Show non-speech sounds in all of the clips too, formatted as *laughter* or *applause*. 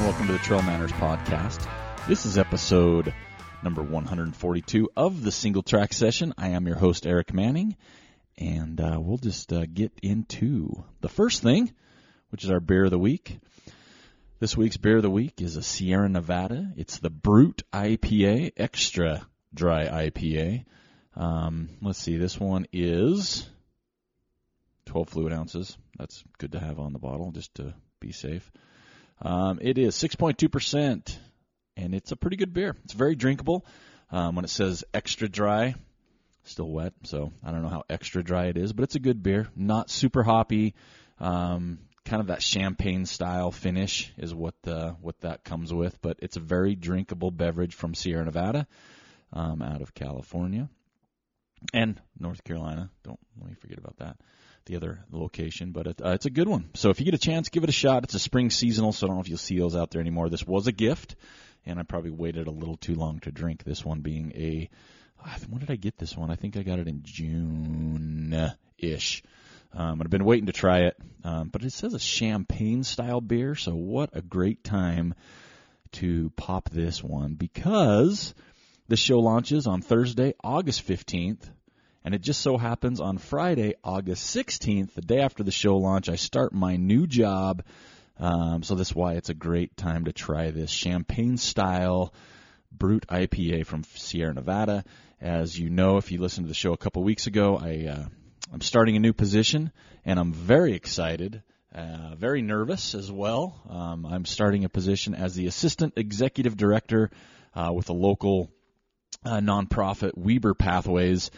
and welcome to the Trail Manners podcast. This is episode number 142 of the single track session. I am your host, Eric Manning, and uh, we'll just uh, get into the first thing, which is our beer of the week. This week's beer of the week is a Sierra Nevada. It's the Brut IPA, extra dry IPA. Um, let's see, this one is 12 fluid ounces. That's good to have on the bottle just to be safe. Um, it is 6.2%, and it's a pretty good beer. It's very drinkable. Um, when it says extra dry, still wet, so I don't know how extra dry it is, but it's a good beer. Not super hoppy. Um, kind of that champagne style finish is what the, what that comes with, but it's a very drinkable beverage from Sierra Nevada, um, out of California, and North Carolina. Don't let me forget about that the other location, but it, uh, it's a good one. So if you get a chance, give it a shot. It's a spring seasonal, so I don't know if you'll see those out there anymore. This was a gift, and I probably waited a little too long to drink this one. Being a, when did I get this one? I think I got it in June ish. Um, I've been waiting to try it, um, but it says a champagne style beer, so what a great time to pop this one because the show launches on Thursday, August 15th and it just so happens on Friday, August 16th, the day after the show launch, I start my new job. Um, so that's why it's a great time to try this champagne style brut IPA from Sierra Nevada. As you know, if you listened to the show a couple weeks ago, I, uh, I'm starting a new position and I'm very excited. Uh, very nervous as well. Um, I'm starting a position as the assistant executive director uh, with a local uh, nonprofit, Weber Pathways.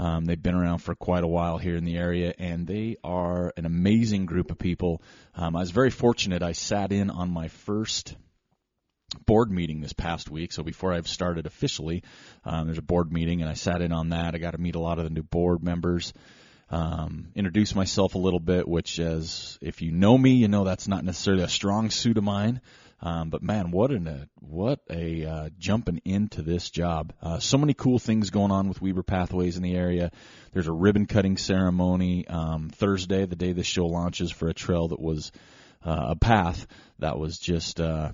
Um, they've been around for quite a while here in the area, and they are an amazing group of people. Um, I was very fortunate. I sat in on my first board meeting this past week. So before I've started officially, um, there's a board meeting, and I sat in on that. I got to meet a lot of the new board members. Um, introduce myself a little bit, which, as if you know me, you know that's not necessarily a strong suit of mine. Um, but man, what an uh, what a uh, jumping into this job. Uh, so many cool things going on with Weber Pathways in the area. There's a ribbon cutting ceremony um, Thursday, the day the show launches, for a trail that was uh, a path that was just uh,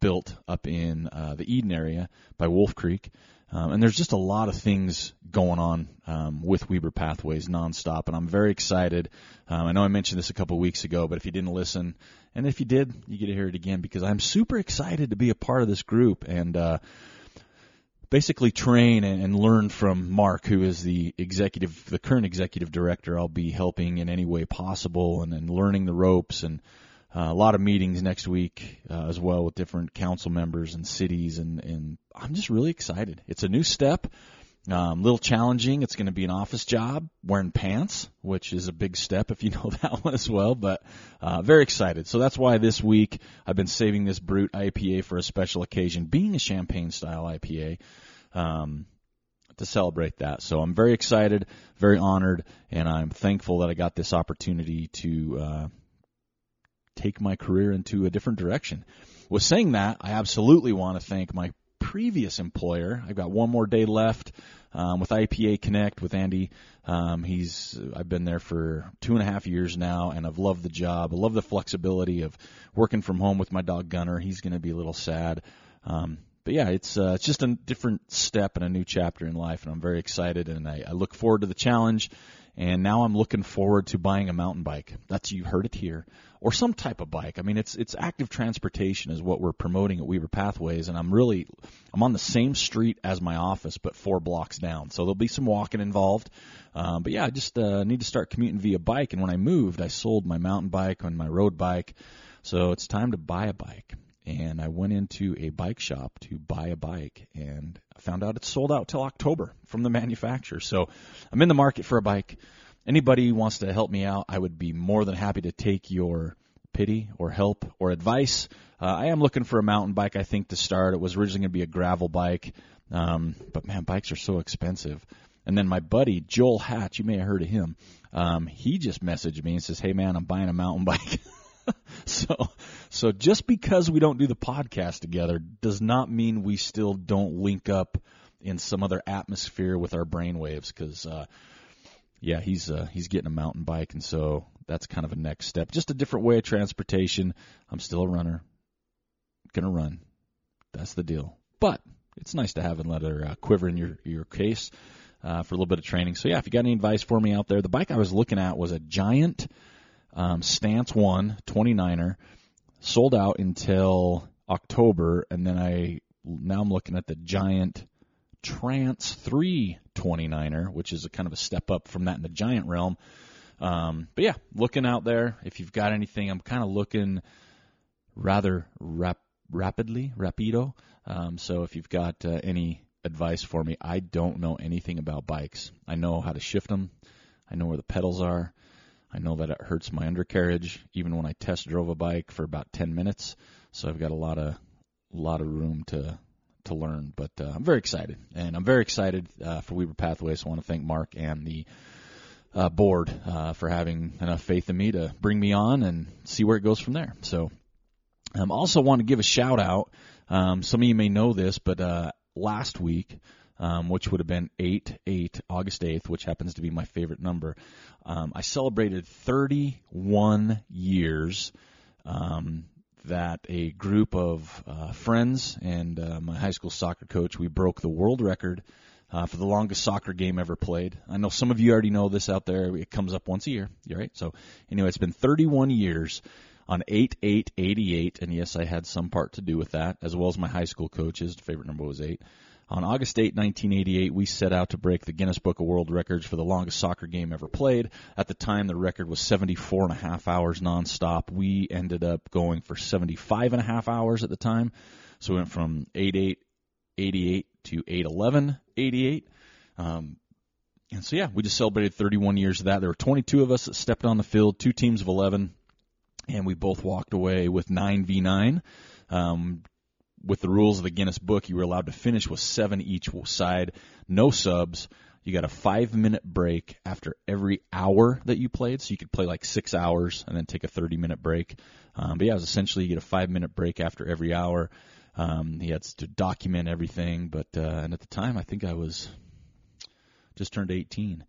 built up in uh, the Eden area by Wolf Creek. Um, and there's just a lot of things going on um, with Weber Pathways nonstop, and I'm very excited. Um, I know I mentioned this a couple of weeks ago, but if you didn't listen, and if you did, you get to hear it again because I'm super excited to be a part of this group and uh, basically train and, and learn from Mark, who is the executive, the current executive director. I'll be helping in any way possible and, and learning the ropes and uh, a lot of meetings next week uh, as well with different council members and cities, and, and I'm just really excited. It's a new step, a um, little challenging. It's going to be an office job wearing pants, which is a big step if you know *laughs* that one as well. But uh, very excited. So that's why this week I've been saving this brut IPA for a special occasion, being a champagne style IPA. Um, to celebrate that. So I'm very excited, very honored, and I'm thankful that I got this opportunity to uh, take my career into a different direction. With saying that, I absolutely want to thank my previous employer. I've got one more day left um, with IPA Connect with Andy. Um, he's I've been there for two and a half years now, and I've loved the job. I love the flexibility of working from home with my dog Gunner. He's going to be a little sad. Um, but yeah, it's uh, it's just a different step and a new chapter in life, and I'm very excited, and I, I look forward to the challenge. And now I'm looking forward to buying a mountain bike. That's you heard it here, or some type of bike. I mean, it's it's active transportation is what we're promoting at Weber Pathways, and I'm really I'm on the same street as my office, but four blocks down. So there'll be some walking involved. Um, but yeah, I just uh, need to start commuting via bike. And when I moved, I sold my mountain bike and my road bike, so it's time to buy a bike and I went into a bike shop to buy a bike and found out it's sold out till October from the manufacturer. So I'm in the market for a bike. Anybody wants to help me out, I would be more than happy to take your pity or help or advice. Uh, I am looking for a mountain bike, I think, to start. It was originally going to be a gravel bike, um, but man, bikes are so expensive. And then my buddy Joel Hatch, you may have heard of him. Um, he just messaged me and says, "Hey man, I'm buying a mountain *laughs* bike." *laughs* so, so just because we don't do the podcast together does not mean we still don't link up in some other atmosphere with our brainwaves. Because, uh, yeah, he's uh, he's getting a mountain bike, and so that's kind of a next step. Just a different way of transportation. I'm still a runner. to run. That's the deal. But it's nice to have another uh, quiver in your your case uh, for a little bit of training. So yeah, if you got any advice for me out there, the bike I was looking at was a Giant um, Stance One 29er, sold out until October, and then I now I'm looking at the Giant Trance 3 29er, which is a kind of a step up from that in the Giant realm. Um, but yeah, looking out there. If you've got anything, I'm kind of looking rather rap- rapidly, rapido. Um, so if you've got uh, any advice for me, I don't know anything about bikes. I know how to shift them. I know where the pedals are. I know that it hurts my undercarriage even when I test drove a bike for about 10 minutes. So I've got a lot of lot of room to to learn, but uh, I'm very excited, and I'm very excited uh, for Weber Pathways. I want to thank Mark and the uh, board uh, for having enough faith in me to bring me on and see where it goes from there. So I um, also want to give a shout out. Um, some of you may know this, but uh, last week, um, which would have been 8 8, August 8th, which happens to be my favorite number, um, I celebrated 31 years um, that a group of uh, friends and uh, my high school soccer coach, we broke the world record uh, for the longest soccer game ever played. I know some of you already know this out there. It comes up once a year, right? So anyway, it's been 31 years on 8-8-88, and yes, I had some part to do with that, as well as my high school coach's favorite number was 8. On August 8, 1988, we set out to break the Guinness Book of World Records for the longest soccer game ever played. At the time, the record was 74 and a half hours nonstop. We ended up going for 75 and a half hours at the time. So we went from 8-8, 88 to 8-11, 88. Um, and so, yeah, we just celebrated 31 years of that. There were 22 of us that stepped on the field, two teams of 11 and we both walked away with 9v9. Um, with the rules of the Guinness Book, you were allowed to finish with seven each side, no subs. You got a five minute break after every hour that you played, so you could play like six hours and then take a 30 minute break. Um, but yeah, it was essentially you get a five minute break after every hour. Um, he had to document everything, but uh, and at the time I think I was just turned 18,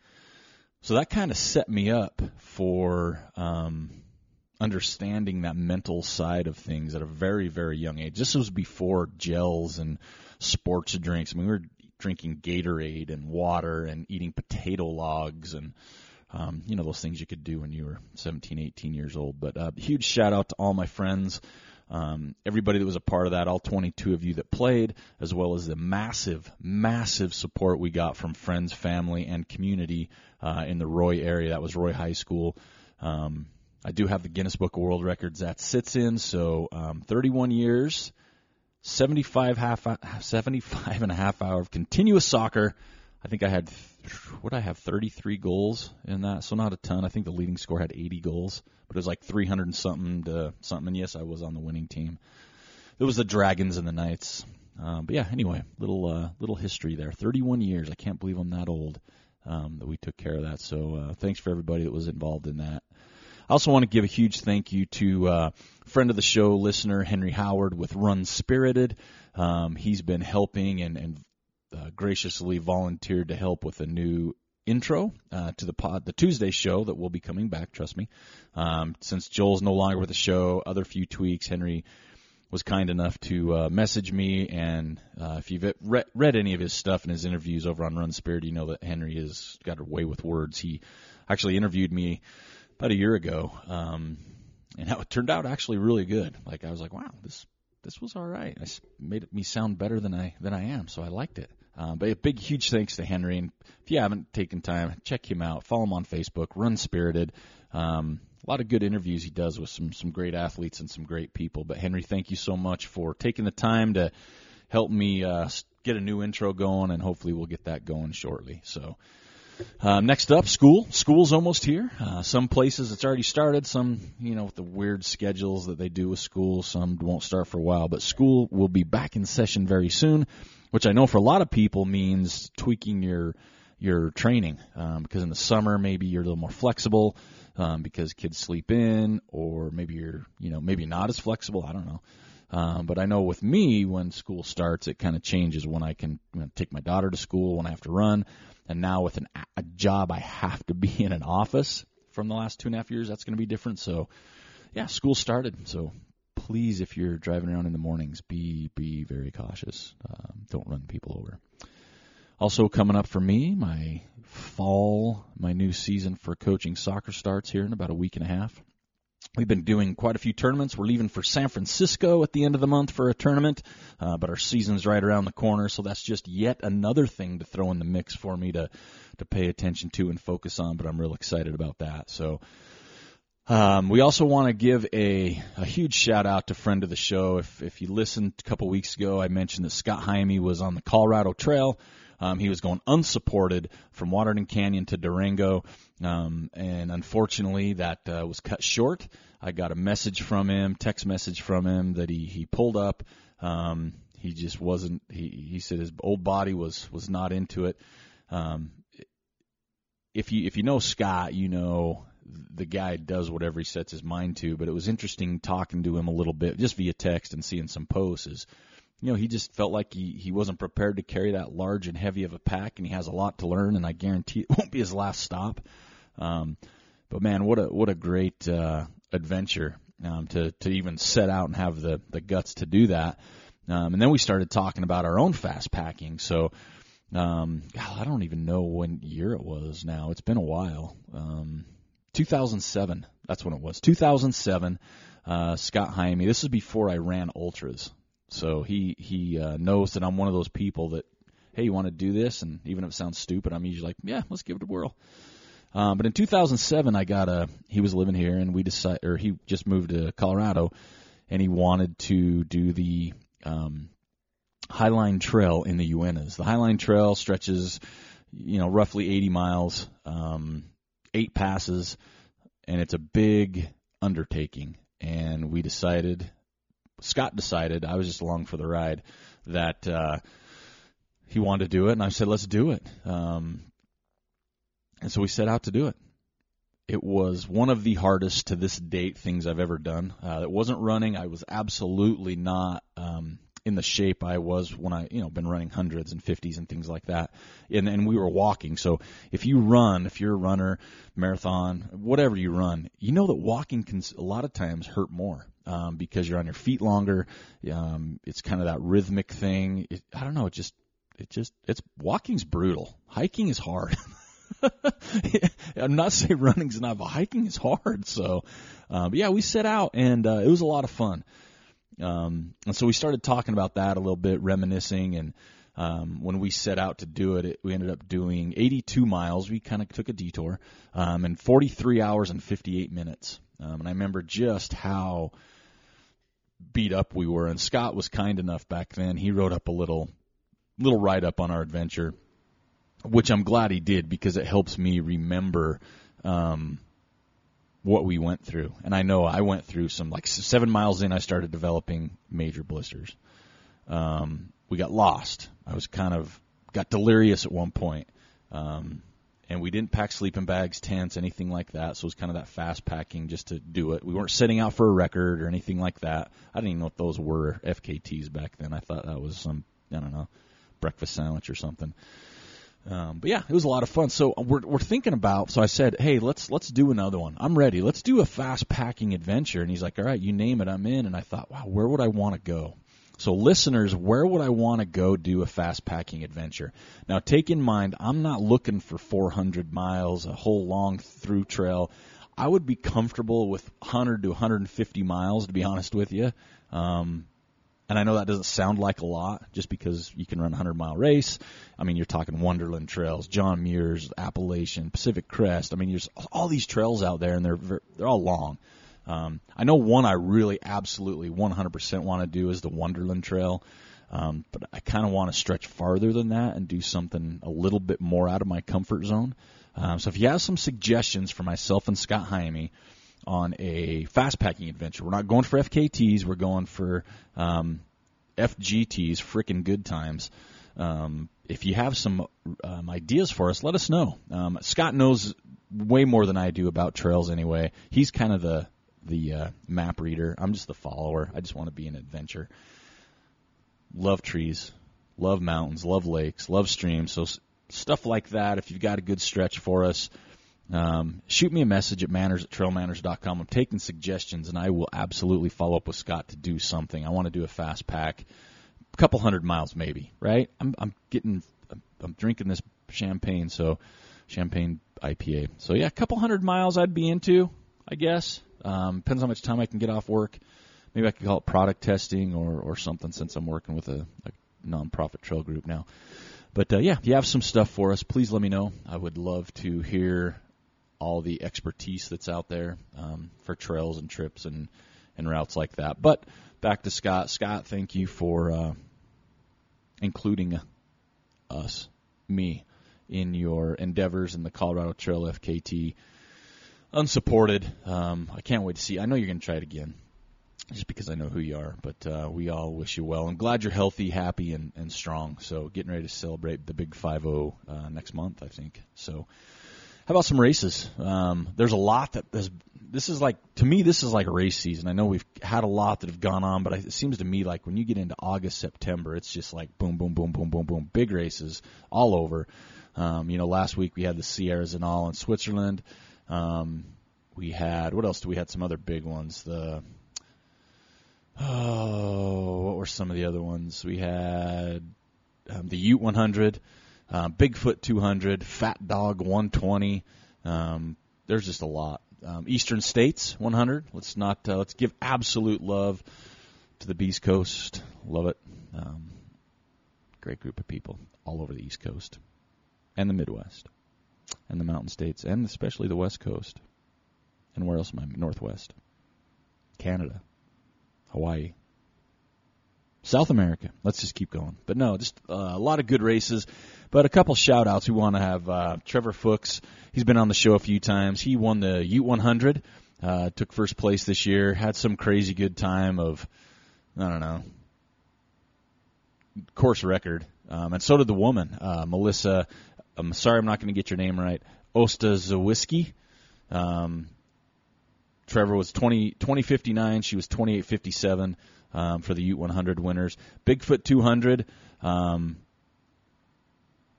so that kind of set me up for um, understanding that mental side of things at a very, very young age. This was before gels and sports drinks. I mean, we were drinking Gatorade and water and eating potato logs and um, you know those things you could do when you were 17, 18 years old. But uh, huge shout out to all my friends, um, everybody that was a part of that, all 22 of you that played, as well as the massive, massive support we got from friends, family, and community uh, in the Roy area. That was Roy High School. Um, I do have the Guinness Book of World Records that sits in. So um, 31 years, 75 half 75 and a half hour of continuous soccer. I think I had what I have 33 goals in that, so not a ton. I think the leading score had 80 goals, but it was like 300 and something to something. And yes, I was on the winning team. It was the Dragons and the Knights. Um, but yeah, anyway, little uh, little history there. 31 years. I can't believe I'm that old um, that we took care of that. So uh, thanks for everybody that was involved in that. I also want to give a huge thank you to uh, friend of the show, listener Henry Howard with Run Spirited. Um, he's been helping and, and uh, graciously volunteered to help with a new intro uh, to the pod, the Tuesday show that will be coming back. Trust me. Um, since Joel's no longer with the show, other few tweaks. Henry was kind enough to uh, message me, and uh, if you've read, read any of his stuff and his interviews over on Run Spirit, you know that Henry has got a way with words. He actually interviewed me about a year ago, um, and it turned out actually really good. Like I was like, wow, this this was all right. I made me sound better than I than I am, so I liked it. Um, but a big, huge thanks to Henry. And if you haven't taken time, check him out. Follow him on Facebook. Run Spirited. Um, a lot of good interviews he does with some some great athletes and some great people. But Henry, thank you so much for taking the time to help me uh, get a new intro going, and hopefully we'll get that going shortly. So. Uh, next up, school. School's almost here. Uh, some places it's already started. Some, you know, with the weird schedules that they do with school, some won't start for a while. But school will be back in session very soon, which I know for a lot of people means tweaking your your training. Um, because in the summer maybe you're a little more flexible um, because kids sleep in, or maybe you're, you know, maybe not as flexible. I don't know. Um, but I know with me, when school starts, it kind of changes when I can you know, take my daughter to school, when I have to run. And now with an, a job, I have to be *laughs* in an office from the last two and a half years. That's going to be different. So, yeah, school started. So please, if you're driving around in the mornings, be be very cautious. Um, don't run people over. Also coming up for me, my fall, my new season for coaching soccer starts here in about a week and a half. We've been doing quite a few tournaments. We're leaving for San Francisco at the end of the month for a tournament, uh, but our season's right around the corner, so that's just yet another thing to throw in the mix for me to to pay attention to and focus on. But I'm real excited about that. So um, we also want to give a, a huge shout out to friend of the show. If if you listened a couple weeks ago, I mentioned that Scott Jaime was on the Colorado Trail. Um, he was going unsupported from Waterton Canyon to Durango, um, and unfortunately that uh, was cut short. I got a message from him, text message from him that he he pulled up. Um, he just wasn't. He he said his old body was was not into it. Um, if you if you know Scott, you know the guy does whatever he sets his mind to. But it was interesting talking to him a little bit just via text and seeing some posts. Is you know, he just felt like he, he wasn't prepared to carry that large and heavy of a pack, and he has a lot to learn, and I guarantee it *laughs* won't be his last stop. Um, but man, what a what a great uh, adventure um, to to even set out and have the the guts to do that. Um, and then we started talking about our own fast packing. So, um, God, I don't even know when year it was now. It's been a while. Um, 2007. That's when it was. 2007. Uh, Scott Jaime. This is before I ran ultras. So he he uh, knows that I'm one of those people that, hey, you want to do this, and even if it sounds stupid, I'm usually like, yeah, let's give it a whirl. Um, but in 2007, I got a. He was living here, and we decided, or he just moved to Colorado, and he wanted to do the um, Highline Trail in the Uintas. The Highline Trail stretches, you know, roughly 80 miles, um, eight passes, and it's a big undertaking. And we decided Scott decided, I was just along for the ride, that uh, he wanted to do it, and I said, let's do it. Um, and so we set out to do it. It was one of the hardest to this date things I've ever done. Uh, it wasn't running. I was absolutely not um, in the shape I was when I, you know, been running hundreds and fifties and things like that. And and we were walking. So if you run, if you're a runner, marathon, whatever you run, you know that walking can a lot of times hurt more um, because you're on your feet longer. Um, it's kind of that rhythmic thing. It, I don't know. It just, it just, it's walking's brutal. Hiking is hard. *laughs* I'm not saying running's not, but hiking is hard. So, uh, but yeah, we set out and uh, it was a lot of fun. Um, and so we started talking about that a little bit, reminiscing, and um, when we set out to do it, it we ended up doing 82 miles. We kind of took a detour, um, and 43 hours and 58 minutes. Um, and I remember just how beat up we were. And Scott was kind enough back then. He wrote up a little little write up on our adventure, which I'm glad he did because it helps me remember um, what we went through. And I know I went through some like seven miles in. I started developing major blisters. Um, we got lost. I was kind of got delirious at one point. Um, and we didn't pack sleeping bags, tents, anything like that. So it was kind of that fast packing just to do it. We weren't setting out for a record or anything like that. I didn't even know what those were FKTs back then. I thought that was some I don't know breakfast sandwich or something. Um, but yeah, it was a lot of fun. So we're we're thinking about. So I said, hey, let's let's do another one. I'm ready. Let's do a fast packing adventure. And he's like, all right, you name it, I'm in. And I thought, wow, where would I want to go? So, listeners, where would I want to go do a fast packing adventure? Now, take in mind, I'm not looking for 400 miles, a whole long through trail. I would be comfortable with 100 to 150 miles, to be honest with you. Um, and I know that doesn't sound like a lot, just because you can run a 100 mile race. I mean, you're talking Wonderland Trails, John Muir's, Appalachian, Pacific Crest. I mean, there's all these trails out there, and they're they're all long. Um, I know one I really absolutely 100% want to do is the Wonderland Trail. Um, but I kind of want to stretch farther than that and do something a little bit more out of my comfort zone. Um, so if you have some suggestions for myself and Scott Jaime on a fast packing adventure, we're not going for FKTs, we're going for um, FGTs, freaking good times. Um, if you have some um, ideas for us, let us know. Um, Scott knows way more than I do about trails anyway. He's kind of the the uh, map reader. I'm just the follower. I just want to be an adventure. Love trees, love mountains, love lakes, love streams. So stuff like that. If you've got a good stretch for us, um, shoot me a message at manners at trailmanners.com. I'm taking suggestions, and I will absolutely follow up with Scott to do something. I want to do a fast pack, a couple hundred miles maybe, right? I'm, I'm getting, I'm I'm drinking this champagne, so champagne IPA. So yeah, a couple hundred miles I'd be into, I guess. Um, depends how much time I can get off work. Maybe I could call it product testing or, or something since I'm working with a, a nonprofit trail group now. But uh, yeah, if you have some stuff for us, please let me know. I would love to hear all the expertise that's out there um, for trails and trips and, and routes like that. But back to Scott. Scott, thank you for uh, including us, me, in your endeavors in the Colorado Trail FKT. Unsupported. Um, I can't wait to see. I know you're going to try it again just because I know who you are. But uh, we all wish you well. I'm glad you're healthy, happy, and, and strong. So getting ready to celebrate the big 5-0 uh, next month, I think. So how about some races? Um, there's a lot that has, this is like to me this is like race season. I know we've had a lot that have gone on, but it seems to me like when you get into August, September, it's just like boom, boom, boom, boom, boom, boom, big races all over. Um, you know, last week we had the Sierre-Zinal in Switzerland. Um, we had what else? Do we had some other big ones? The oh, what were some of the other ones? We had um, the Ute 100, uh, Bigfoot 200, Fat Dog 120. Um, there's just a lot. Um, Eastern States 100. Let's not uh, let's give absolute love to the Beast Coast. Love it. Um, great group of people all over the East Coast and the Midwest and the Mountain States and especially the West Coast. And where else am I? Northwest. Canada. Hawaii, South America. Let's just keep going. But no, just uh, a lot of good races. But a couple shout outs. We want to have uh, Trevor Fuchs. He's been on the show a few times. He won the Ute 100, uh, took first place this year, had some crazy good time of, I don't know, course record. Um, and so did the woman, uh, Melissa. I'm sorry I'm not going to get your name right. Osta Zawiski. Um, Trevor was 20, 2059. She was 2857 um, for the Ute 100 winners. Bigfoot 200. Um,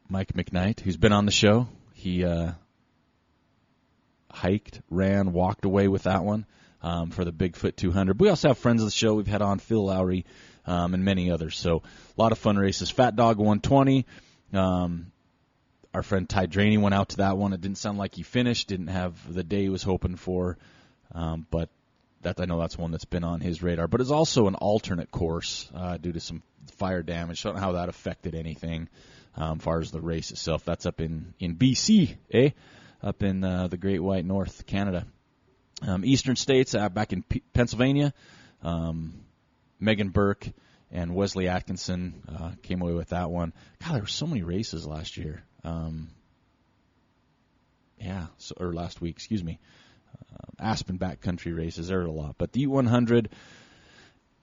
Mike McKnight, who's been on the show, he uh, hiked, ran, walked away with that one um, for the Bigfoot 200. But We also have friends of the show. We've had on Phil Lowry um, and many others. So a lot of fun races. Fat Dog 120. Um, our friend Ty Draney went out to that one. It didn't sound like he finished. Didn't have the day he was hoping for. Um, but that I know that's one that's been on his radar. But it's also an alternate course uh, due to some fire damage. I don't know how that affected anything um, as far as the race itself. That's up in in BC, eh? Up in uh, the Great White North, Canada. Um, Eastern states, uh, back in P- Pennsylvania, um, Megan Burke and Wesley Atkinson uh, came away with that one. God, there were so many races last year. Um, yeah, so, or last week, excuse me uh, Aspen backcountry races. There are a lot, but the U100.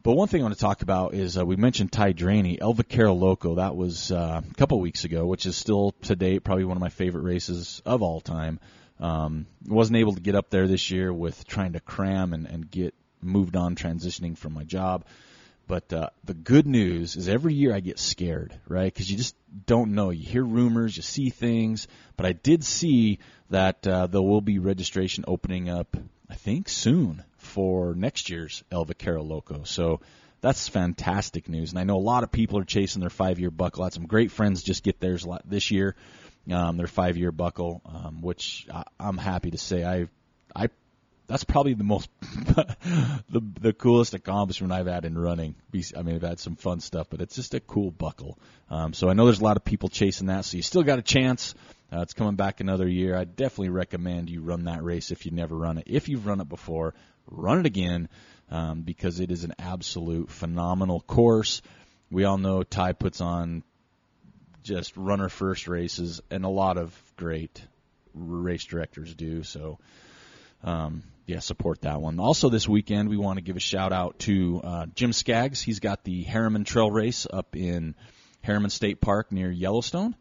But one thing I want to talk about is uh, we mentioned Ty Draney, El Vaquero Loco. That was uh, a couple weeks ago, which is still to date probably one of my favorite races of all time. Um, wasn't able to get up there this year with trying to cram and, and get moved on transitioning from my job. But uh, the good news is every year I get scared, right? Because you just don't know. You hear rumors, you see things. But I did see that uh, there will be registration opening up, I think, soon for next year's El Vaquero Loco. So that's fantastic news. And I know a lot of people are chasing their five-year buckle. I had some great friends just get theirs this year, um, their five-year buckle, um, which I, I'm happy to say I I that's probably the most *laughs* the the coolest accomplishment I've had in running. I mean, I've had some fun stuff, but it's just a cool buckle. Um, so I know there's a lot of people chasing that. So you still got a chance. Uh, it's coming back another year. I definitely recommend you run that race if you never run it. If you've run it before, run it again um, because it is an absolute phenomenal course. We all know Ty puts on just runner first races, and a lot of great race directors do. So um, yeah, support that one. Also, this weekend, we want to give a shout out to uh, Jim Skaggs. He's got the Harriman Trail Race up in Harriman State Park near Yellowstone.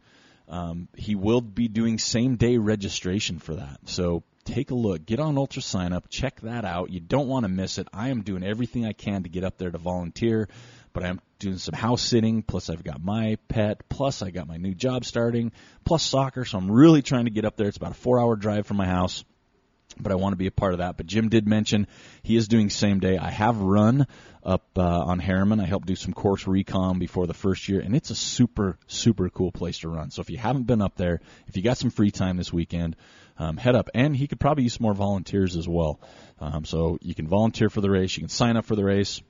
Um, he will be doing same day registration for that. So take a look. Get on Ultra Sign Up. Check that out. You don't want to miss it. I am doing everything I can to get up there to volunteer, but I'm doing some house sitting. Plus, I've got my pet. Plus, I got my new job starting. Plus, soccer. So I'm really trying to get up there. It's about a four hour drive from my house but I want to be a part of that. But Jim did mention he is doing same day. I have run up uh, on Harriman. I helped do some course recon before the first year, and it's a super super cool place to run. So if you haven't been up there, if you got some free time this weekend, um, head up. And he could probably use some more volunteers as well. Um, so you can volunteer for the race. You can sign up for the race,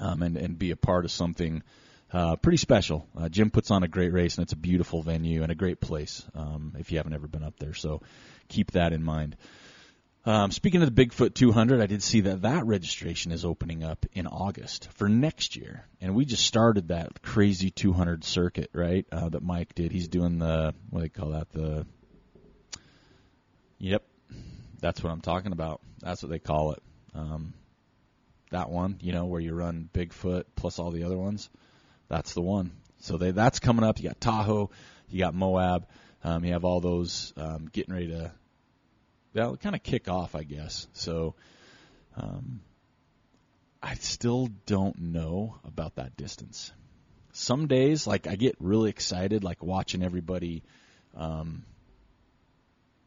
um, and and be a part of something. Uh, pretty special. Uh, Jim puts on a great race, and it's a beautiful venue and a great place. Um, if you haven't ever been up there, so keep that in mind. Um, speaking of the Bigfoot 200, I did see that that registration is opening up in August for next year, and we just started that crazy 200 circuit, right? Uh, that Mike did. He's doing the what do they call that? The yep, that's what I'm talking about. That's what they call it. Um, that one, you know, where you run Bigfoot plus all the other ones. That's the one. So they that's coming up. You got Tahoe, you got Moab, um, you have all those um, getting ready to that'll kind of kick off, I guess. So, um, I still don't know about that distance. Some days, like I get really excited, like watching everybody um,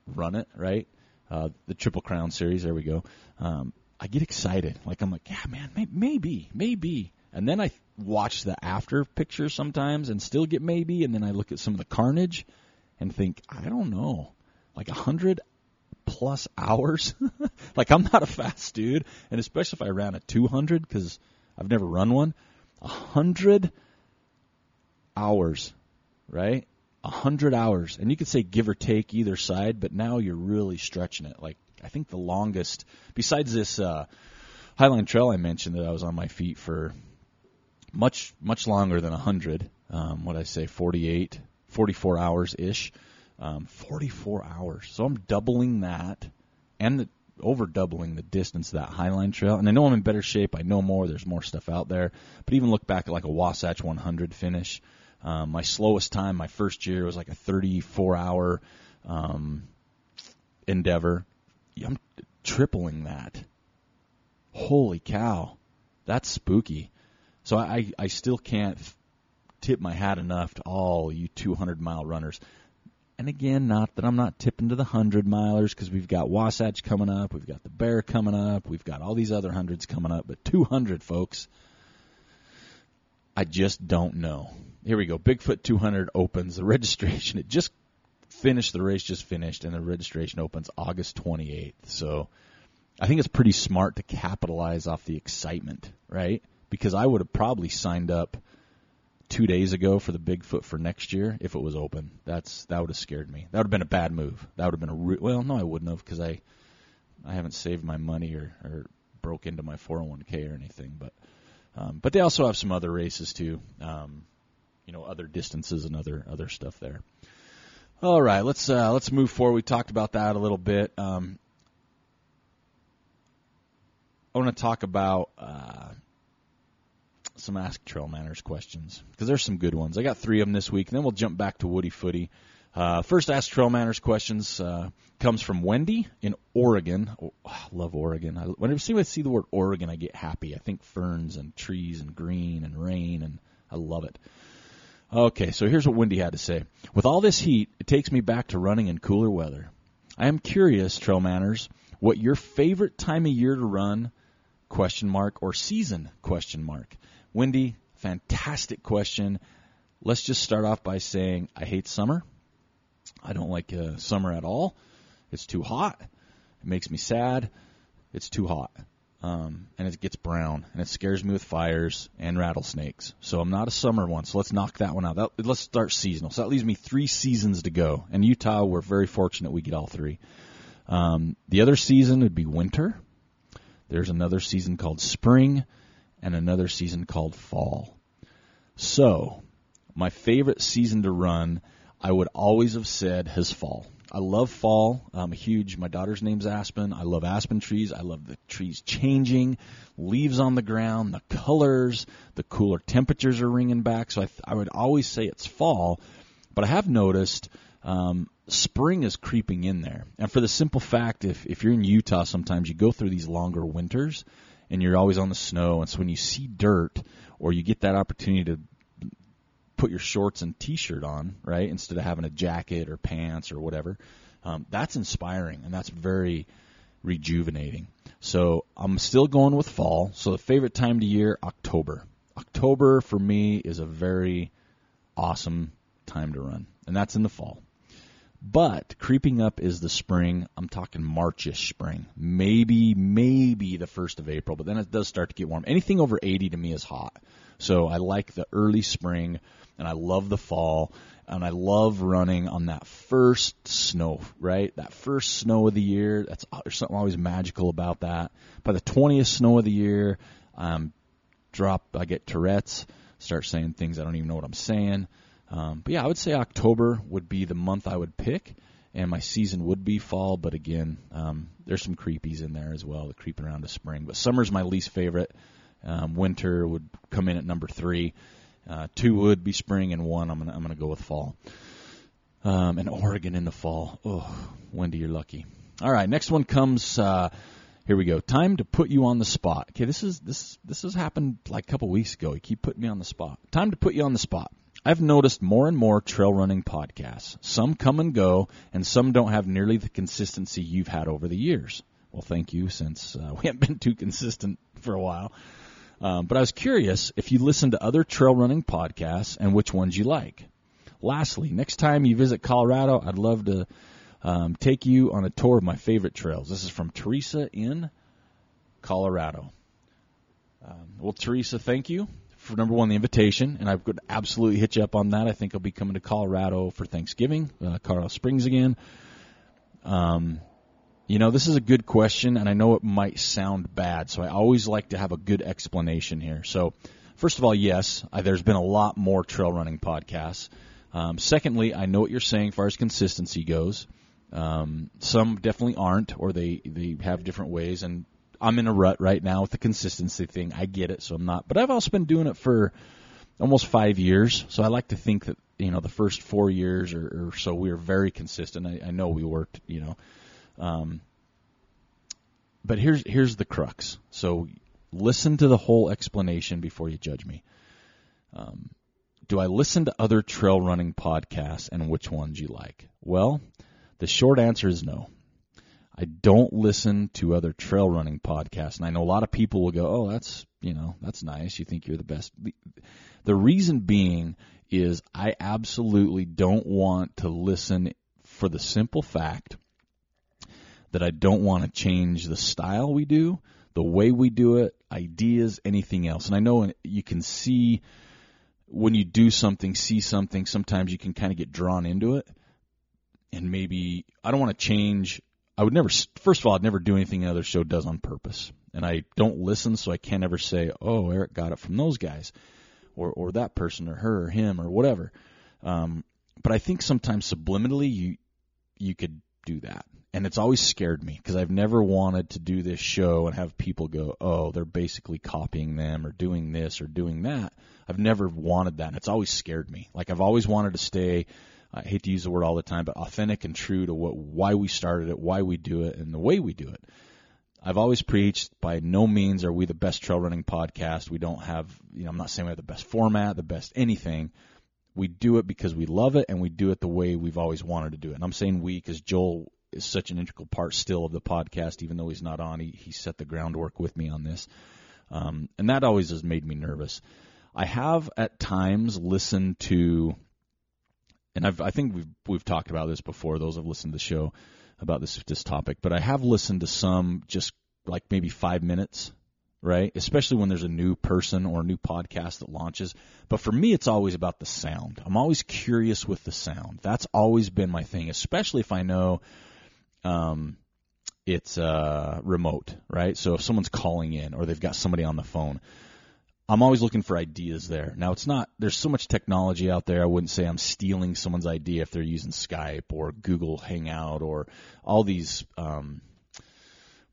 run it. Right, uh, the Triple Crown Series. There we go. Um, I get excited. Like I'm like, yeah, man, may- maybe, maybe. And then I watch the after pictures sometimes and still get maybe. And then I look at some of the carnage and think, I don't know. Like a hundred plus hours. *laughs* like I'm not a fast dude, and especially if I ran a 200 because I've never run one. A hundred hours, right? A hundred hours, and you could say give or take either side, but now you're really stretching it. Like I think the longest, besides this uh, Highline Trail I mentioned, that I was on my feet for much much longer than a hundred. Um, what I say, 48, 44 hours ish um, 44 hours. So I'm doubling that and the, over doubling the distance of that Highline Trail. And I know I'm in better shape. I know more. There's more stuff out there. But even look back at like a Wasatch 100 finish. Um, my slowest time my first year was like a 34 hour um, endeavor. I'm tripling that. Holy cow. That's spooky. So I, I still can't tip my hat enough to all you 200 mile runners. And again, not that I'm not tipping to the hundred milers because we've got Wasatch coming up, we've got the Bear coming up, we've got all these other hundreds coming up, but 200 folks, I just don't know. Here we go. Bigfoot 200 opens the *laughs* registration. It just finished. The race just finished, and the registration opens August 28th. So I think it's pretty smart to capitalize off the excitement, right? Because I would have probably signed up two days ago for the Bigfoot for next year if it was open. That's that would have scared me. That would have been a bad move. That would have been a re- well, no, I wouldn't have because I I haven't saved my money or or broke into my 401k or anything. But um, but they also have some other races too. Um, you know, other distances and other other stuff there. All right, let's uh, let's move forward. We talked about that a little bit. Um, I want to talk about uh, some Ask Trail Manners questions because there's some good ones. I got three of them this week, and then we'll jump back to Woody Footy. Uh, first Ask Trail Manners questions uh, comes from Wendy in Oregon. Oh, I love Oregon. I, whenever I see the word Oregon, I get happy. I think ferns and trees and green and rain, and I love it. Okay, so here's what Wendy had to say. With all this heat, it takes me back to running in cooler weather. I am curious, Trail Manners, what your favorite time of year to run question mark or season question mark Wendy, fantastic question. Let's just start off by saying I hate summer. I don't like uh, summer at all. It's too hot. It makes me sad. It's too hot. Um, and it gets brown, and it scares me with fires and rattlesnakes. So I'm not a summer one. So let's knock that one out. That, let's start seasonal. So that leaves me three seasons to go. And Utah, we're very fortunate we get all three. Um, the other season would be winter. There's another season called spring, and another season called fall. So, my favorite season to run, I would always have said has fall. I love fall. I'm huge. My daughter's name's Aspen. I love aspen trees. I love the trees changing, leaves on the ground, the colors, the cooler temperatures are ringing back. So I, I would always say it's fall. But I have noticed um, spring is creeping in there. And for the simple fact, if, if you're in Utah, sometimes you go through these longer winters and you're always on the snow. And so when you see dirt or you get that opportunity to put your shorts and t-shirt on, right, instead of having a jacket or pants or whatever. Um, that's inspiring and that's very rejuvenating. So I'm still going with fall. So the favorite time of year, October. October for me is a very awesome time to run, and that's in the fall. But creeping up is the spring. I'm talking Marchish spring. Maybe, maybe the first of April, but then it does start to get warm. Anything over 80 to me is hot. So I like the early spring and I love the fall and I love running on that first snow, right? That first snow of the year. That's there's something always magical about that. By the 20th snow of the year, um, drop. I get Tourette's. Start saying things I don't even know what I'm saying. Um, but yeah, I would say October would be the month I would pick, and my season would be fall. But again, um, there's some creepies in there as well that creep around to spring. But summer's my least favorite. Um, winter would come in at number three. Uh, two would be spring, and one I'm gonna I'm gonna go with fall. Um, and Oregon in the fall. Oh, Wendy, you're lucky. All right, next one comes. Uh, here we go. Time to put you on the spot. Okay, this is this this has happened like a couple weeks ago. You keep putting me on the spot. Time to put you on the spot. I've noticed more and more trail running podcasts. Some come and go, and some don't have nearly the consistency you've had over the years. Well, thank you, since uh, *laughs* we haven't been too consistent for a while. Um, but I was curious if you listen to other trail running podcasts and which ones you like. Lastly, next time you visit Colorado, I'd love to um, take you on a tour of my favorite trails. This is from Teresa in Colorado. Um, well, Teresa, thank you for number one, the invitation, and I would absolutely hit you up on that. I think I'll be coming to Colorado for Thanksgiving, uh, Colorado Springs again. Um, you know, this is a good question, and I know it might sound bad, so I always like to have a good explanation here. So, first of all, yes, I, there's been a lot more trail running podcasts. Um, secondly, I know what you're saying as far as consistency goes. Um, some definitely aren't, or they they have different ways, and I'm in a rut right now with the consistency thing. I get it, so I'm not. But I've also been doing it for almost five years, so I like to think that you know the first four years or, or so we were very consistent. I, I know we worked, you know um, but here's here's the crux. So listen to the whole explanation before you judge me. Um, do I listen to other trail running podcasts and which ones you like? Well, the short answer is no. I don't listen to other trail running podcasts, and I know a lot of people will go, "Oh, that's you know that's nice. You think you're the best." The reason being is I absolutely don't want to listen for the simple fact that I don't want to change the style we do, the way we do it, ideas, anything else. And I know you can see when you do something, see something, sometimes you can kind of get drawn into it. And maybe I don't want to change. I would never, first of all, I'd never do anything another show does on purpose. And I don't listen, so I can't ever say, oh, Eric got it from those guys or, or that person or her or him or whatever. Um, but I think sometimes subliminally you, you could do that and it's always scared me because I've never wanted to do this show and have people go, "Oh, they're basically copying them or doing this or doing that." I've never wanted that. And it's always scared me. Like I've always wanted to stay. I hate to use the word all the time, but authentic and true to what why we started it, why we do it, and the way we do it. I've always preached by no means are we the best trail running podcast. We don't have, you know, I'm not saying we have the best format, the best anything. We do it because we love it and we do it the way we've always wanted to do it. And I'm saying we because Joel is such an integral part still of the podcast, even though he's not on. He, he set the groundwork with me on this. Um, and that always has made me nervous. I have at times listened to, and I've, I think we've, we've talked about this before, those have listened to the show about this, this topic, but I have listened to some just like maybe five minutes, right? Especially when there's a new person or a new podcast that launches. But for me, it's always about the sound. I'm always curious with the sound. That's always been my thing, especially if I know um, it's uh, remote, right? So if someone's calling in or they've got somebody on the phone, I'm always looking for ideas there. Now it's not there's so much technology out there. I wouldn't say I'm stealing someone's idea if they're using Skype or Google Hangout or all these um,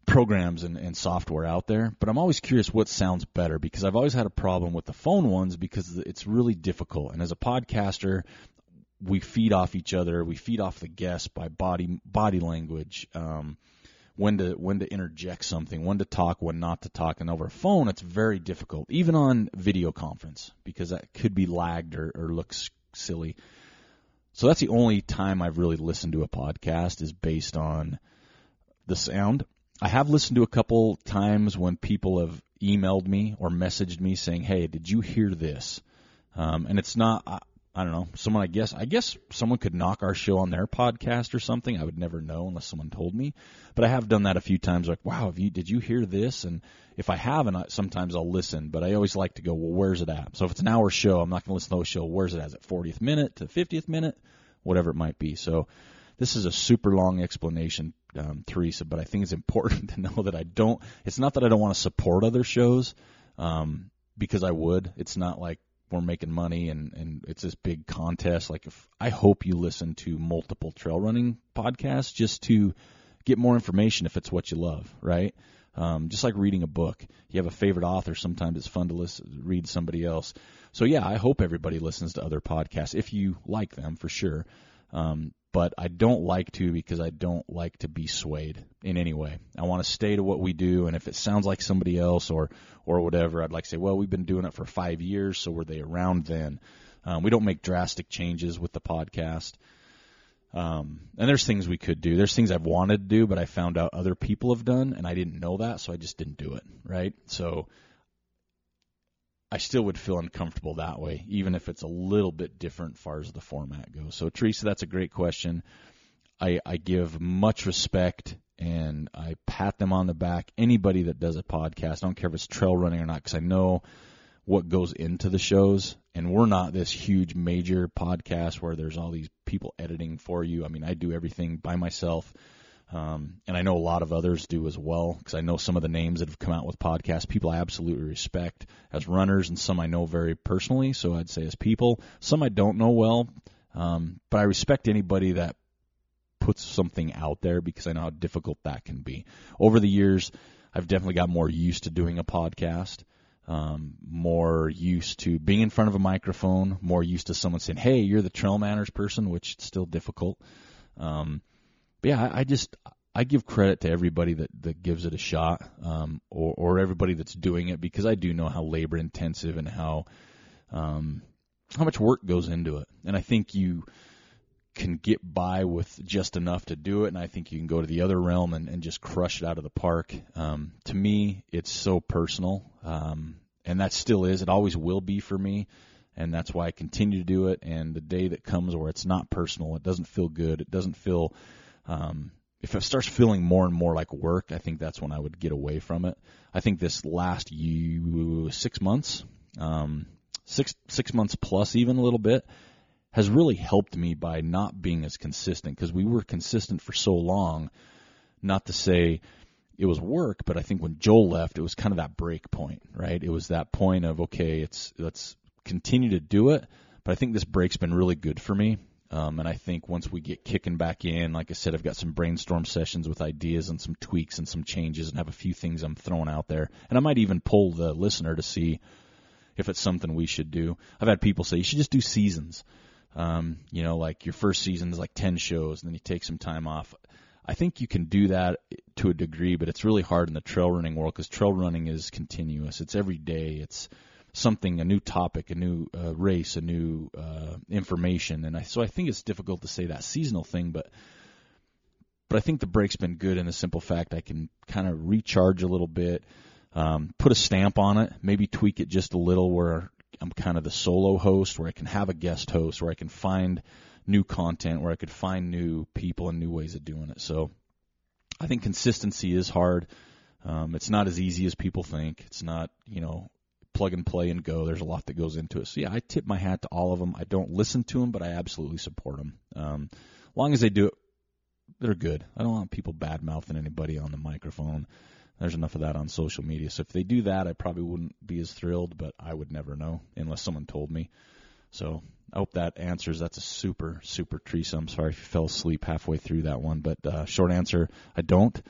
programs and, and software out there. But I'm always curious what sounds better because I've always had a problem with the phone ones because it's really difficult. And as a podcaster, we feed off each other. We feed off the guests by body body language. Um, when to when to interject something, when to talk, when not to talk. And over a phone, it's very difficult, even on video conference, because that could be lagged or, or looks silly. So that's the only time I've really listened to a podcast is based on the sound. I have listened to a couple times when people have emailed me or messaged me saying, "Hey, did you hear this?" Um, and it's not. I, don't know. Someone, I guess, I guess someone could knock our show on their podcast or something. I would never know unless someone told me. But I have done that a few times. Like, wow, have you, did you hear this? And if I haven't, I, sometimes I'll listen. But I always like to go, well, where's it at? So if it's an hour show, I'm not going to listen to the show. Where's it at? Is it 40th minute to 50th minute? Whatever it might be. So this is a super long explanation, um, Teresa, but I think it's important *laughs* to know that I don't. It's not that I don't want to support other shows, um, because I would. It's not like we're making money and and it's this big contest. Like if I hope you listen to multiple trail running podcasts just to get more information if it's what you love, right? Um, just like reading a book. You have a favorite author, sometimes it's fun to listen, read somebody else. So yeah, I hope everybody listens to other podcasts if you like them for sure. Um, but I don't like to because I don't like to be swayed in any way. I want to stay to what we do, and if it sounds like somebody else or or whatever, I'd like to say, well, we've been doing it for five years, so were they around then? Um, we don't make drastic changes with the podcast. Um, and there's things we could do. There's things I've wanted to do, but I found out other people have done, and I didn't know that, so I just didn't do it. Right? So I still would feel uncomfortable that way, even if it's a little bit different far as the format goes. So, Teresa, that's a great question. I, I give much respect and I pat them on the back. Anybody that does a podcast, I don't care if it's trail running or not, because I know what goes into the shows. And we're not this huge major podcast where there's all these people editing for you. I mean, I do everything by myself. Um, and I know a lot of others do as well because I know some of the names that have come out with podcasts, people I absolutely respect as runners, and some I know very personally. So I'd say as people, some I don't know well, um, but I respect anybody that puts something out there because I know how difficult that can be. Over the years, I've definitely got more used to doing a podcast, um, more used to being in front of a microphone, more used to someone saying, "Hey, you're the trail manners person," which is still difficult. Um, but yeah, I, I just I give credit to everybody that that gives it a shot, um, or or everybody that's doing it because I do know how labor intensive and how um, how much work goes into it, and I think you can get by with just enough to do it, and I think you can go to the other realm and, and just crush it out of the park. Um, to me, it's so personal, um, and that still is. It always will be for me, and that's why I continue to do it. And the day that comes where it's not personal, it doesn't feel good, it doesn't feel um, if it starts feeling more and more like work, I think that's when I would get away from it. I think this last you, six months, um, six six months plus, even a little bit, has really helped me by not being as consistent because we were consistent for so long. Not to say it was work, but I think when Joel left, it was kind of that break point, right? It was that point of okay, it's let's continue to do it, but I think this break's been really good for me. Um, and I think once we get kicking back in, like I said, I've got some brainstorm sessions with ideas and some tweaks and some changes, and have a few things I'm throwing out there. And I might even pull the listener to see if it's something we should do. I've had people say you should just do seasons. Um, you know, like your first season is like ten shows, and then you take some time off. I think you can do that to a degree, but it's really hard in the trail running world because trail running is continuous. It's every day. It's something, a new topic, a new uh, race, a new uh, information, and I, so I think it's difficult to say that seasonal thing, but but I think the break's been good in the simple fact I can kind of recharge a little bit, um, put a stamp on it, maybe tweak it just a little where I'm kind of the solo host, where I can have a guest host, where I can find new content, where I could find new people and new ways of doing it. So I think consistency is hard. Um, it's not as easy as people think. It's not, you know, plug and play and go. There's a lot that goes into it. So yeah, I tip my hat to all of them. I don't listen to them, but I absolutely support them. Um, long as they do it, they're good. I don't want people bad mouthing anybody on the microphone. There's enough of that on social media. So if they do that, I probably wouldn't be as thrilled, but I would never know unless someone told me. So I hope that answers. That's a super, super. I'm sorry if you fell asleep halfway through that one, but uh, short answer, I don't.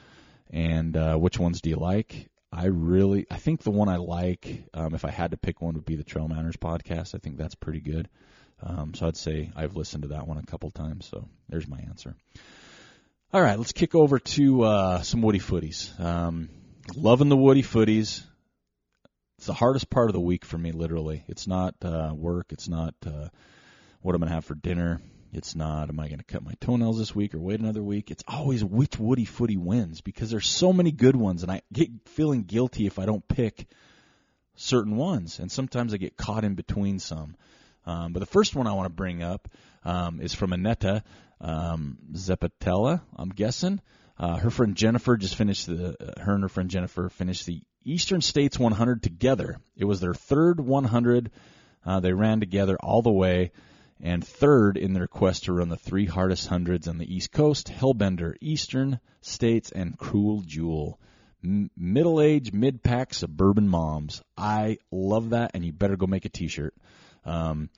And uh, which ones do you like? I really, I think the one I like, um, if I had to pick one, would be the Trail Manners podcast. I think that's pretty good. Um, so I'd say I've listened to that one a couple times. So there's my answer. All right, let's kick over to uh, some Woody Footies. Um, loving the Woody Footies. It's the hardest part of the week for me, literally. It's not uh, work. It's not uh, what I'm to have for dinner. It's not, am I going to cut my toenails this week or wait another week? It's always which Woody Footy wins because there's so many good ones, and I get feeling guilty if I don't pick certain ones, and sometimes I get caught in between some. Um, but the first one I want to bring up um, is from Annetta um, Zepatella, I'm guessing. Uh, her friend Jennifer just finished the, uh, her and her friend Jennifer finished the Eastern States 100 together. It was their third 100. Uh, they ran together all the way and third in their quest to run the three hardest hundreds on the East Coast Hellbender, Eastern States, and Cruel Jewel. Middle aged, mid pack suburban moms. I love that, and you better go make a t shirt. Um,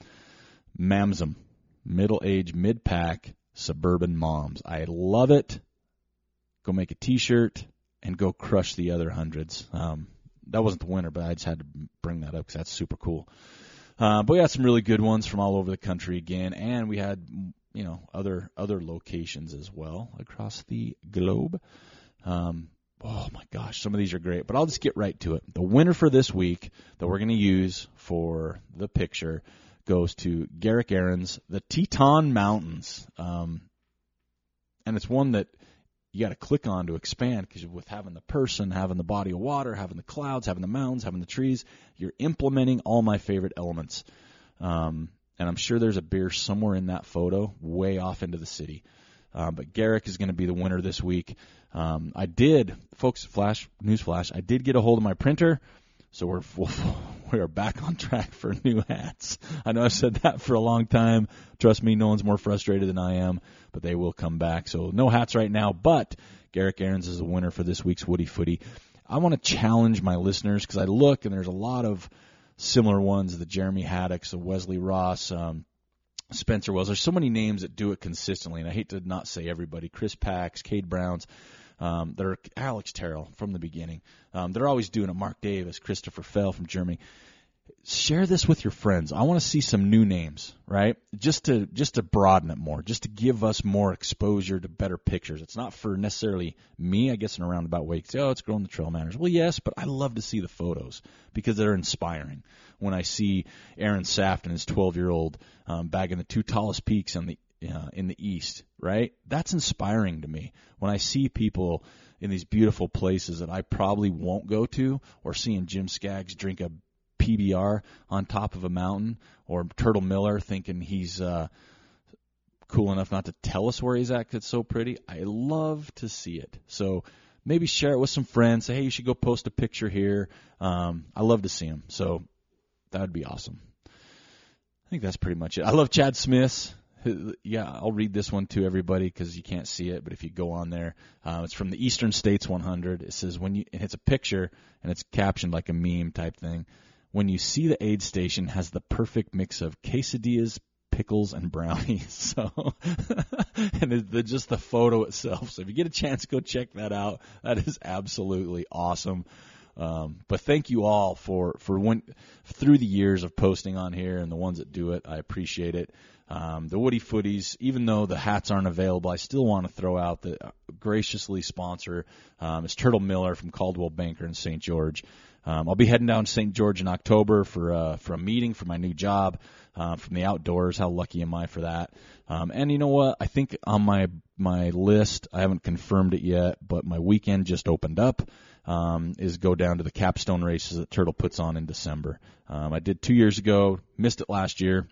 Mamsum, middle aged, mid pack suburban moms. I love it. Go make a t shirt and go crush the other hundreds. Um, that wasn't the winner, but I just had to bring that up because that's super cool. Uh, but we had some really good ones from all over the country again, and we had you know other other locations as well across the globe. Um, oh my gosh, some of these are great, but I'll just get right to it. The winner for this week that we're going to use for the picture goes to Garrick Aaron's The Teton Mountains, um, and it's one that you got to click on to expand because with having the person, having the body of water, having the clouds, having the mountains, having the trees, you're implementing all my favorite elements. Um, and I'm sure there's a beer somewhere in that photo, way off into the city. Um, but Garrick is going to be the winner this week. Um, I did, folks, flash news flash. I did get a hold of my printer, so we're *laughs* *laughs* we are back on track for new hats. I know I've said that for a long time. Trust me, no one's more frustrated than I am, but they will come back. So no hats right now, but Garrick Aarons is the winner for this week's Woody Footy. I want to challenge my listeners because I look and there's a lot of similar ones, the Jeremy Haddocks, the Wesley Ross, um, Spencer Wells. There's so many names that do it consistently, and I hate to not say everybody. Chris Pax, Cade Browns um, that are Alex Terrell from the beginning. Um, they're always doing it. Mark Davis, Christopher Fell from Germany. Share this with your friends. I want to see some new names, right? Just to just to broaden it more, just to give us more exposure to better pictures. It's not for necessarily me, I guess, in a roundabout way. Say, oh, it's growing the trail manners. Well, yes, but I love to see the photos because they're inspiring. When I see Aaron Saft and his 12 year old um, bagging the two tallest peaks on the uh, in the East, right? That's inspiring to me. When I see people in these beautiful places that I probably won't go to, or seeing Jim Skaggs drink a PBR on top of a mountain, or Turtle Miller thinking he's uh, cool enough not to tell us where he's at because it's so pretty. I love to see it. So maybe share it with some friends. Say, hey, you should go post a picture here. Um, I love to see them. So that would be awesome. I think that's pretty much it. I love Chad Smith's yeah, I'll read this one to everybody because you can't see it. But if you go on there, uh, it's from the Eastern States 100. It says when you, and it's a picture and it's captioned like a meme type thing. When you see the aid station has the perfect mix of quesadillas, pickles, and brownies. *laughs* So, *laughs* and the, just the photo itself. So if you get a chance, go check that out. That is absolutely awesome. Um, but thank you all for for when through the years of posting on here and the ones that do it. I appreciate it. Um, the Woody Footies, even though the hats aren't available, I still want to throw out the uh, graciously sponsor um, is Turtle Miller from Coldwell Banker in St. George. Um, I'll be heading down to St. George in October for uh, for a meeting for my new job uh, from the outdoors. How lucky am I for that? Um, and you know what? I think on my my list, I haven't confirmed it yet, but my weekend just opened up. Um, is go down to the capstone races that Turtle puts on in December. Um, I did two years ago, missed it last year.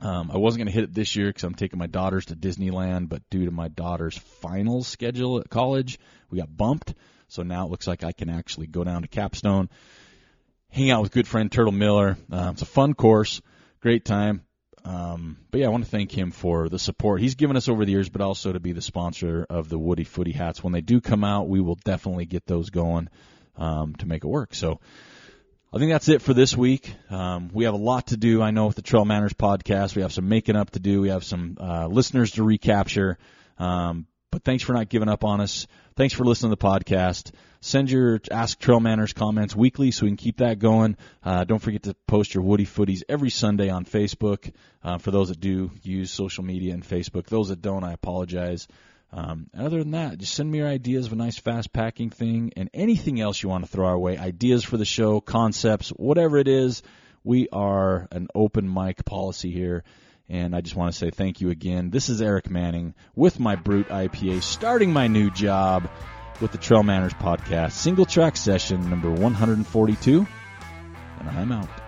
Um, I wasn't going to hit it this year because I'm taking my daughters to Disneyland, but due to my daughter's finals schedule at college, we got bumped. So now it looks like I can actually go down to Capstone, hang out with good friend Turtle Miller. Uh, it's a fun course, great time. Um, but yeah, I want to thank him for the support he's given us over the years, but also to be the sponsor of the Woody Footy hats. When they do come out, we will definitely get those going um, to make it work. So I think that's it for this week. Um, we have a lot to do. I know with the Trail Manners podcast, we have some making up to do. We have some uh, listeners to recapture. Um, but thanks for not giving up on us. Thanks for listening to the podcast. Send your Ask Trail Manners comments weekly so we can keep that going. Uh, don't forget to post your Woody Footies every Sunday on Facebook. Uh, for those that do use social media and Facebook, those that don't, I apologize. Um, other than that, just send me your ideas of a nice fast packing thing and anything else you want to throw our way. Ideas for the show, concepts, whatever it is. We are an open mic policy here. And I just want to say thank you again. This is Eric Manning with my Brut IPA, starting my new job with the Trail Manners podcast, single track session number 142. And I'm out.